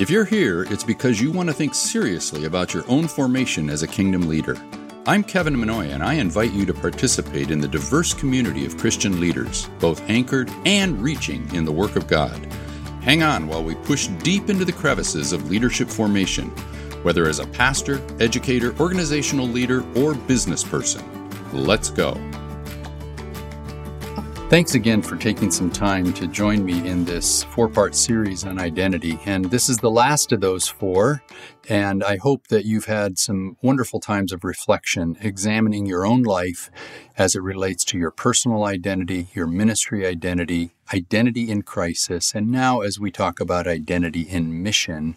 If you're here, it's because you want to think seriously about your own formation as a kingdom leader. I'm Kevin Mannoia, and I invite you to participate in the diverse community of Christian leaders, both anchored and reaching in the work of God. Hang on while we push deep into the crevices of leadership formation, whether as a pastor, educator, organizational leader, or business person. Let's go. Thanks again for taking some time to join me in this four part series on identity. And this is the last of those four. And I hope that you've had some wonderful times of reflection, examining your own life as it relates to your personal identity, your ministry identity, identity in crisis, and now as we talk about identity in mission,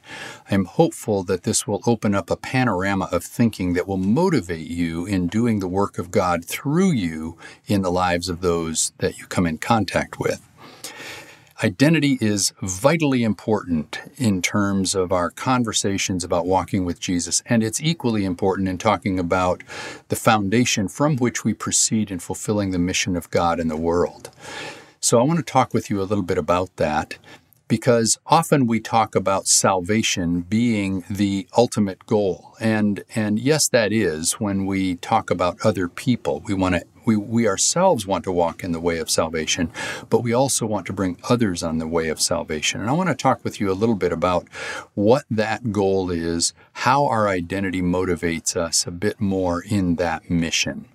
I'm hopeful that this will open up a panorama of thinking that will motivate you in doing the work of God through you in the lives of those that you come in contact with. Identity is vitally important in terms of our conversations about walking with Jesus, and it's equally important in talking about the foundation from which we proceed in fulfilling the mission of God in the world. So, I want to talk with you a little bit about that because often we talk about salvation being the ultimate goal. And, and yes, that is when we talk about other people. We want to we, we ourselves want to walk in the way of salvation, but we also want to bring others on the way of salvation. And I want to talk with you a little bit about what that goal is, how our identity motivates us a bit more in that mission.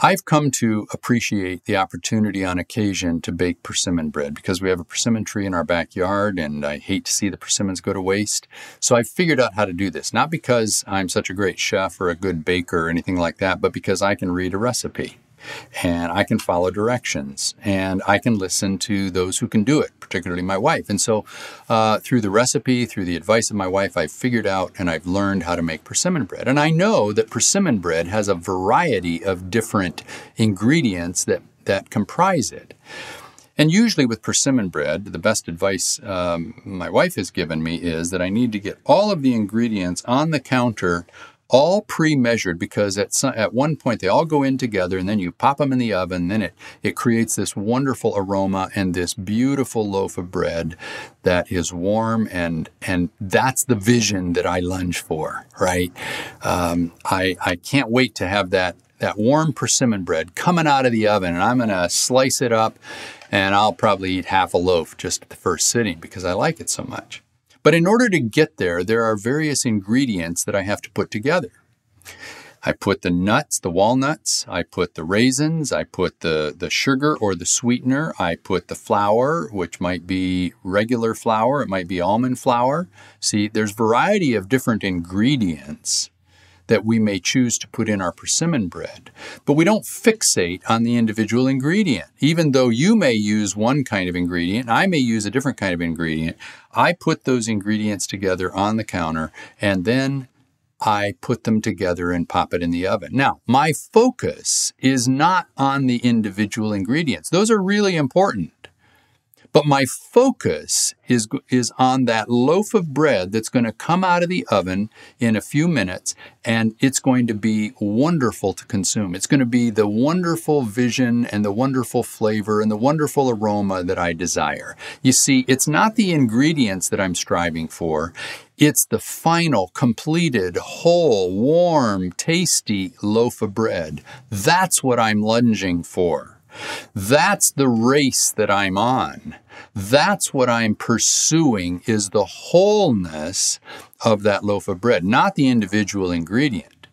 I've come to appreciate the opportunity on occasion to bake persimmon bread because we have a persimmon tree in our backyard and I hate to see the persimmons go to waste. So I figured out how to do this, not because I'm such a great chef or a good baker or anything like that, but because I can read a recipe and I can follow directions and I can listen to those who can do it, particularly my wife. And so, uh, through the recipe, through the advice of my wife, I've figured out and I've learned how to make persimmon bread. And I know that persimmon bread has a variety of different ingredients that, that comprise it. And usually with persimmon bread, the best advice um, my wife has given me is that I need to get all of the ingredients on the counter all pre-measured because at some, at one point they all go in together and then you pop them in the oven then it it creates this wonderful aroma and this beautiful loaf of bread that is warm and and that's the vision that I lunge for right? Um, I I can't wait to have that that warm persimmon bread coming out of the oven and I'm gonna slice it up and I'll probably eat half a loaf just at the first sitting because I like it so much but in order to get there, there are various ingredients that I have to put together. I put the nuts, the walnuts, I put the raisins, I put the, the sugar or the sweetener, I put the flour, which might be regular flour, it might be almond flour. See, there's variety of different ingredients that we may choose to put in our persimmon bread. But we don't fixate on the individual ingredient. Even though you may use one kind of ingredient, I may use a different kind of ingredient, I put those ingredients together on the counter and then I put them together and pop it in the oven. Now, my focus is not on the individual ingredients. Those are really important. But my focus is, is on that loaf of bread that's going to come out of the oven in a few minutes, and it's going to be wonderful to consume. It's going to be the wonderful vision and the wonderful flavor and the wonderful aroma that I desire. You see, it's not the ingredients that I'm striving for. It's the final, completed, whole, warm, tasty loaf of bread. That's what I'm lunging for. That's the race that I'm on. That's what I'm pursuing is the wholeness of that loaf of bread, not the individual ingredient.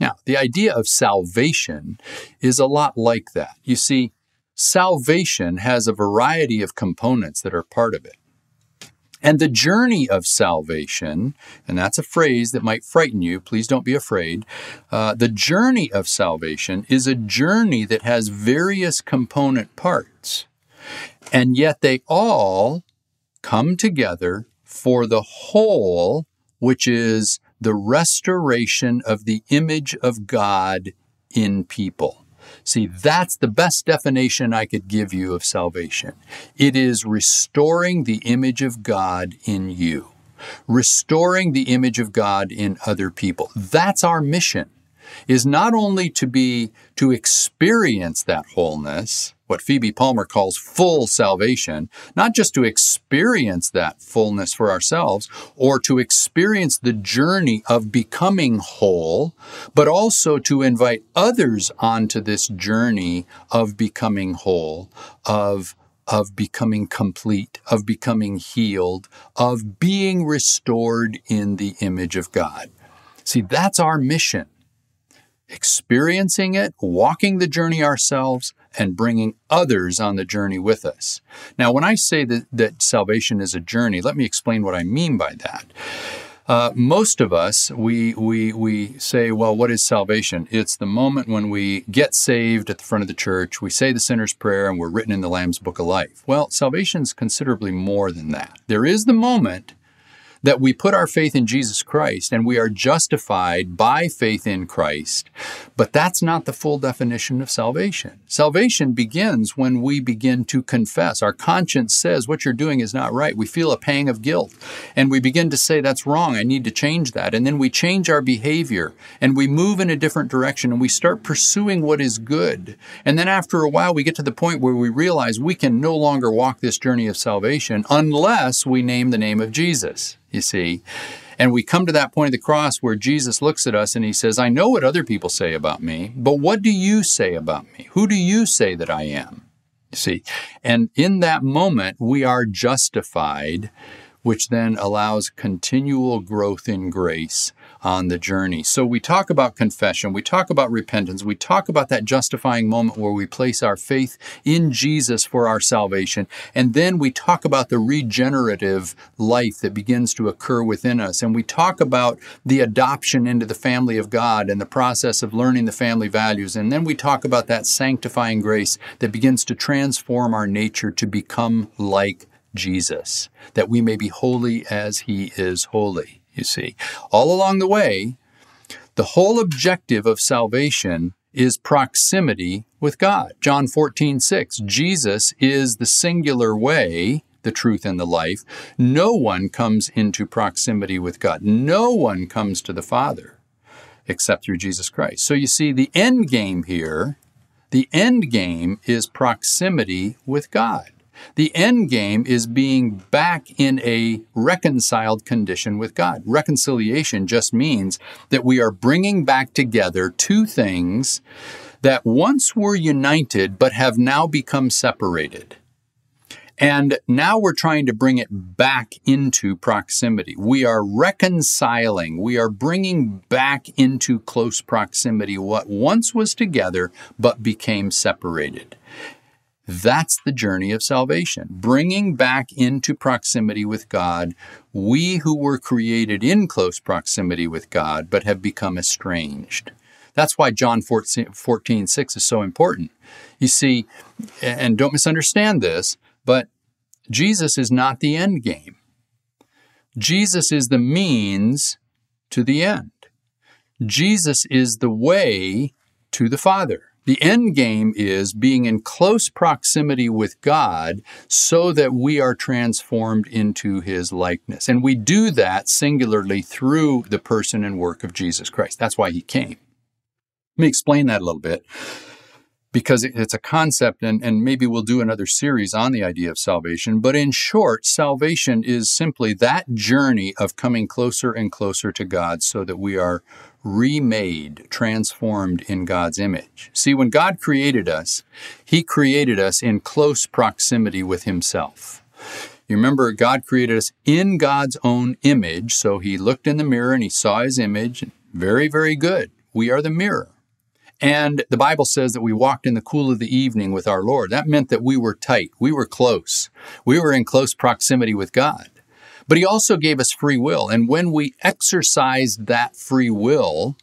Now, the idea of salvation is a lot like that. You see, salvation has a variety of components that are part of it. And the journey of salvation, and that's a phrase that might frighten you, please don't be afraid. Uh, the journey of salvation is a journey that has various component parts, and yet they all come together for the whole, which is the restoration of the image of God in people. See, that's the best definition I could give you of salvation. It is restoring the image of God in you, restoring the image of God in other people. That's our mission is not only to be to experience that wholeness what Phoebe Palmer calls full salvation, not just to experience that fullness for ourselves or to experience the journey of becoming whole, but also to invite others onto this journey of becoming whole, of of becoming complete, of becoming healed, of being restored in the image of God. See, that's our mission. Experiencing it, walking the journey ourselves, and bringing others on the journey with us. Now, when I say that, that salvation is a journey, let me explain what I mean by that. Uh, most of us, we, we, we say, well, what is salvation? It's the moment when we get saved at the front of the church, we say the sinner's prayer, and we're written in the Lamb's Book of Life. Well, salvation is considerably more than that. There is the moment that we put our faith in Jesus Christ and we are justified by faith in Christ. But that's not the full definition of salvation. Salvation begins when we begin to confess. Our conscience says what you're doing is not right. We feel a pang of guilt and we begin to say that's wrong. I need to change that. And then we change our behavior and we move in a different direction and we start pursuing what is good. And then after a while, we get to the point where we realize we can no longer walk this journey of salvation unless we name the name of Jesus you see. And we come to that point of the cross where Jesus looks at us and he says, I know what other people say about me, but what do you say about me? Who do you say that I am? You see. And in that moment, we are justified, which then allows continual growth in grace on the journey. So we talk about confession, we talk about repentance, we talk about that justifying moment where we place our faith in Jesus for our salvation, and then we talk about the regenerative life that begins to occur within us, and we talk about the adoption into the family of God and the process of learning the family values, and then we talk about that sanctifying grace that begins to transform our nature to become like Jesus, that we may be holy as he is holy you see. All along the way, the whole objective of salvation is proximity with God. John 14, 6. Jesus is the singular way, the truth, and the life. No one comes into proximity with God. No one comes to the Father except through Jesus Christ. So you see, the end game here, the end game is proximity with God. The end game is being back in a reconciled condition with God. Reconciliation just means that we are bringing back together two things that once were united but have now become separated. And now we're trying to bring it back into proximity. We are reconciling, we are bringing back into close proximity what once was together but became separated. That's the journey of salvation, bringing back into proximity with God we who were created in close proximity with God but have become estranged. That's why John 14, 14 6 is so important. You see, and don't misunderstand this, but Jesus is not the end game. Jesus is the means to the end. Jesus is the way to the Father. The end game is being in close proximity with God so that we are transformed into his likeness. And we do that singularly through the person and work of Jesus Christ. That's why he came. Let me explain that a little bit because it's a concept, and, and maybe we'll do another series on the idea of salvation. But in short, salvation is simply that journey of coming closer and closer to God so that we are remade, transformed in God's image. See, when God created us, He created us in close proximity with Himself. You remember, God created us in God's own image, so He looked in the mirror and He saw His image. Very, very good. We are the mirror. And the Bible says that we walked in the cool of the evening with our Lord. That meant that we were tight, we were close, we were in close proximity with God. But He also gave us free will. And when we exercised that free will,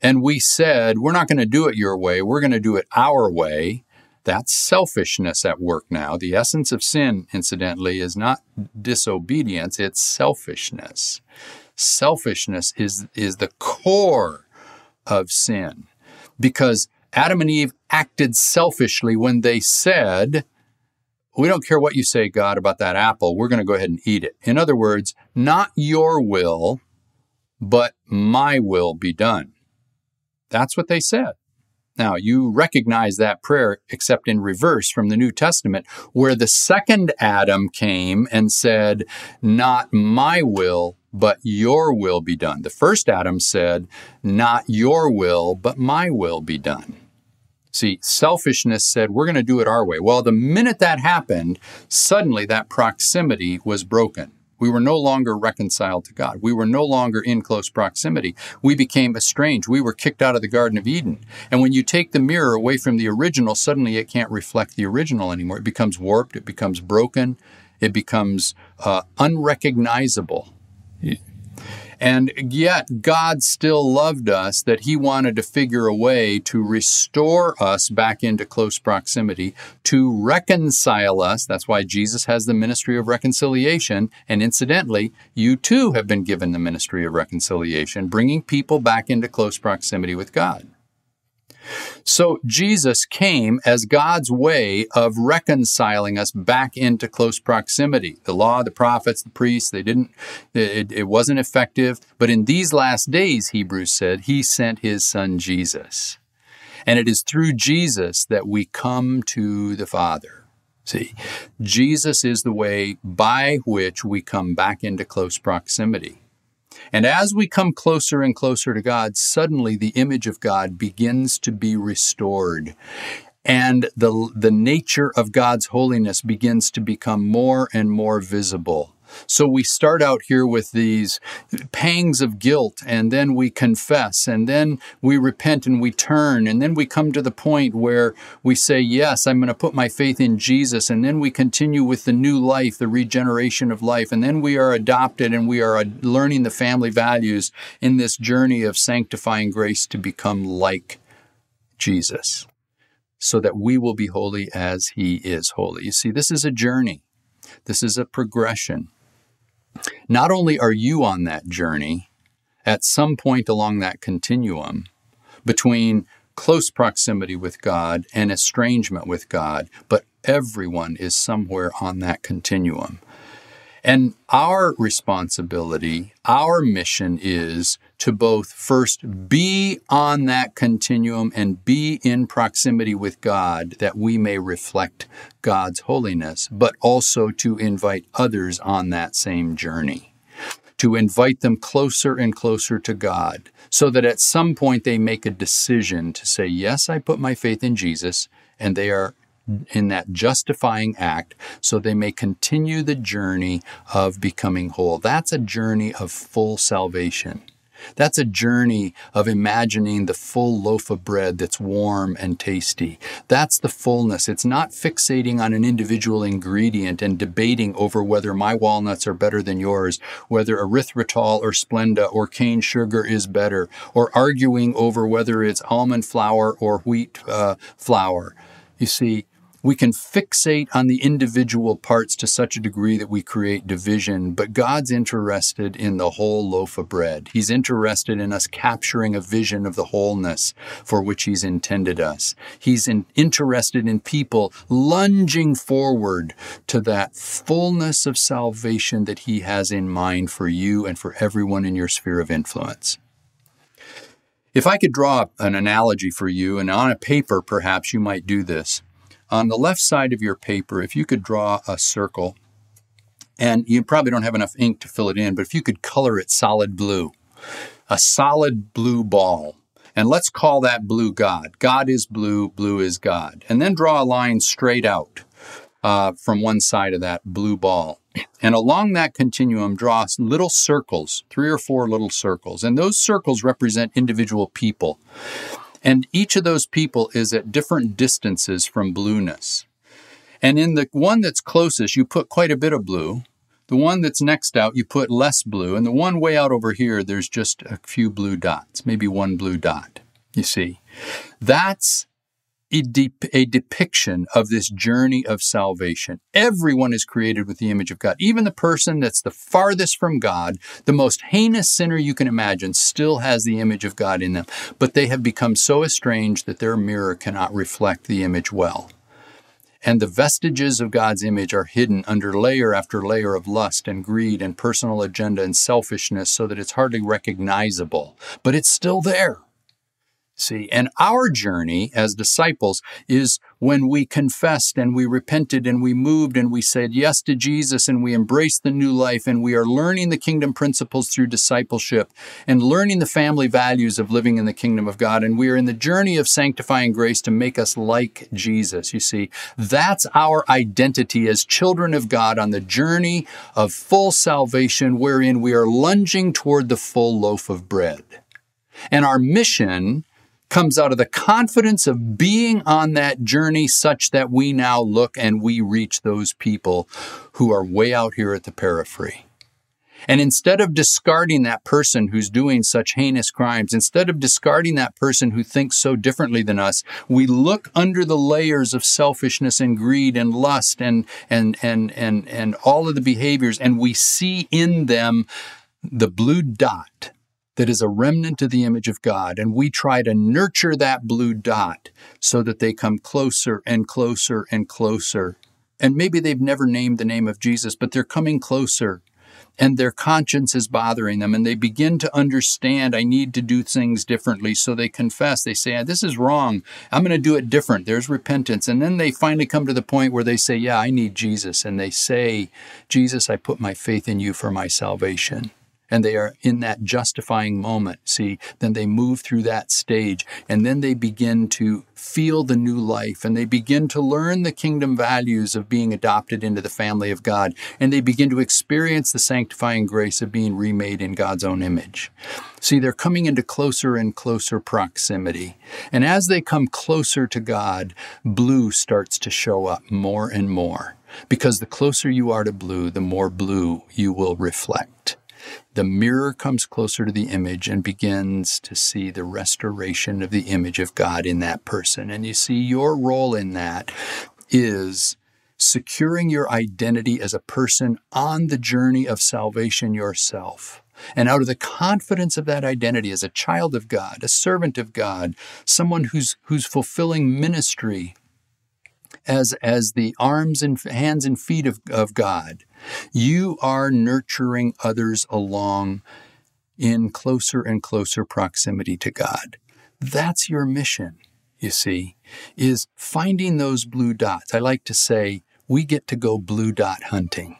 and we said, we're not going to do it your way, we're going to do it our way, that's selfishness at work now. The essence of sin, incidentally, is not disobedience, it's selfishness. Selfishness is, is the core of sin because Adam and Eve acted selfishly when they said, We don't care what you say, God, about that apple. We're going to go ahead and eat it. In other words, not your will, but my will be done. That's what they said. Now, you recognize that prayer, except in reverse from the New Testament, where the second Adam came and said, Not my will, but your will be done. The first Adam said, Not your will, but my will be done. See, selfishness said, We're going to do it our way. Well, the minute that happened, suddenly that proximity was broken. We were no longer reconciled to God. We were no longer in close proximity. We became estranged. We were kicked out of the Garden of Eden. And when you take the mirror away from the original, suddenly it can't reflect the original anymore. It becomes warped, it becomes broken, it becomes uh, unrecognizable. And yet, God still loved us that He wanted to figure a way to restore us back into close proximity, to reconcile us. That's why Jesus has the ministry of reconciliation. And incidentally, you too have been given the ministry of reconciliation, bringing people back into close proximity with God. So Jesus came as God's way of reconciling us back into close proximity. The law, the prophets, the priests, they didn't, it, it wasn't effective. But in these last days, Hebrews said, he sent his son Jesus. And it is through Jesus that we come to the Father. See, Jesus is the way by which we come back into close proximity. And as we come closer and closer to God, suddenly the image of God begins to be restored. And the, the nature of God's holiness begins to become more and more visible. So we start out here with these pangs of guilt, and then we confess, and then we repent and we turn, and then we come to the point where we say, Yes, I'm going to put my faith in Jesus, and then we continue with the new life, the regeneration of life, and then we are adopted and we are uh, learning the family values in this journey of sanctifying grace to become like Jesus, so that we will be holy as He is holy. You see, this is a journey. This is a progression. Not only are you on that journey, at some point along that continuum between close proximity with God and estrangement with God, but everyone is somewhere on that continuum. And our responsibility, our mission is to both first be on that continuum and be in proximity with God that we may reflect God's holiness, but also to invite others on that same journey. To invite them closer and closer to God, so that at some point they make a decision to say, Yes, I put my faith in Jesus, and they are in that justifying act so they may continue the journey of becoming whole. That's a journey of full salvation. That's a journey of imagining the full loaf of bread that's warm and tasty. That's the fullness. It's not fixating on an individual ingredient and debating over whether my walnuts are better than yours, whether erythritol or Splenda or cane sugar is better, or arguing over whether it's almond flour or wheat uh, flour. You see, we can fixate on the individual parts to such a degree that we create division, but God's interested in the whole loaf of bread. He's interested in us capturing a vision of the wholeness for which He's intended us. He's in, interested in people lunging forward to that fullness of salvation that He has in mind for you and for everyone in your sphere of influence. If I could draw an analogy for you, and on a paper perhaps you might do this. On the left side of your paper, if you could draw a circle, and you probably don't have enough ink to fill it in, but if you could color it solid blue, a solid blue ball, and let's call that blue God. God is blue, blue is God. And then draw a line straight out uh, from one side of that blue ball. And along that continuum, draw little circles, three or four little circles. And those circles represent individual people. And each of those people is at different distances from blueness. And in the one that's closest, you put quite a bit of blue. The one that's next out, you put less blue. And the one way out over here, there's just a few blue dots, maybe one blue dot. You see, that's a, de- a, depiction of this journey of salvation. Everyone is created with the image of God. Even the person that's the farthest from God, the most heinous sinner you can imagine, still has the image of God in them. But they have become so estranged that their mirror cannot reflect the image well. And the vestiges of God's image are hidden under layer after layer of lust and greed and personal agenda and selfishness so that it's hardly recognizable. But it's still there. See, and our journey as disciples is when we confessed and we repented and we moved and we said yes to Jesus and we embraced the new life and we are learning the kingdom principles through discipleship and learning the family values of living in the kingdom of God. And we are in the journey of sanctifying grace to make us like Jesus. You see, that's our identity as children of God on the journey of full salvation, wherein we are lunging toward the full loaf of bread. And our mission comes out of the confidence of being on that journey such that we now look and we reach those people who are way out here at the periphery. And instead of discarding that person who's doing such heinous crimes, instead of discarding that person who thinks so differently than us, we look under the layers of selfishness and greed and lust and, and, and, and, and all of the behaviors, and we see in them the blue dot that is a remnant of the image of God. And we try to nurture that blue dot so that they come closer and closer and closer. And maybe they've never named the name of Jesus, but they're coming closer and their conscience is bothering them and they begin to understand I need to do things differently. So they confess, they say, This is wrong. I'm going to do it different. There's repentance. And then they finally come to the point where they say, Yeah, I need Jesus. And they say, Jesus, I put my faith in you for my salvation and they are in that justifying moment. See, then they move through that stage and then they begin to feel the new life and they begin to learn the kingdom values of being adopted into the family of God and they begin to experience the sanctifying grace of being remade in God's own image. See, they're coming into closer and closer proximity. And as they come closer to God, blue starts to show up more and more. Because the closer you are to blue, the more blue you will reflect the mirror comes closer to the image and begins to see the restoration of the image of God in that person. And you see, your role in that is securing your identity as a person on the journey of salvation yourself. And out of the confidence of that identity as a child of God, a servant of God, someone who's, who's fulfilling ministry as, as the arms and hands and feet of, of God, you are nurturing others along in closer and closer proximity to God. That's your mission, you see, is finding those blue dots. I like to say we get to go blue dot hunting.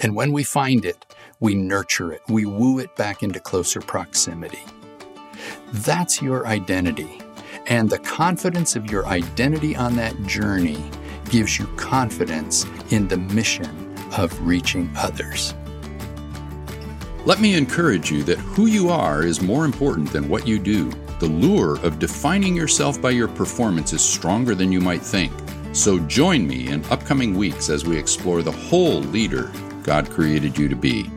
And when we find it, we nurture it, we woo it back into closer proximity. That's your identity. And the confidence of your identity on that journey gives you confidence in the mission of reaching others. Let me encourage you that who you are is more important than what you do. The lure of defining yourself by your performance is stronger than you might think. So join me in upcoming weeks as we explore the whole leader God created you to be.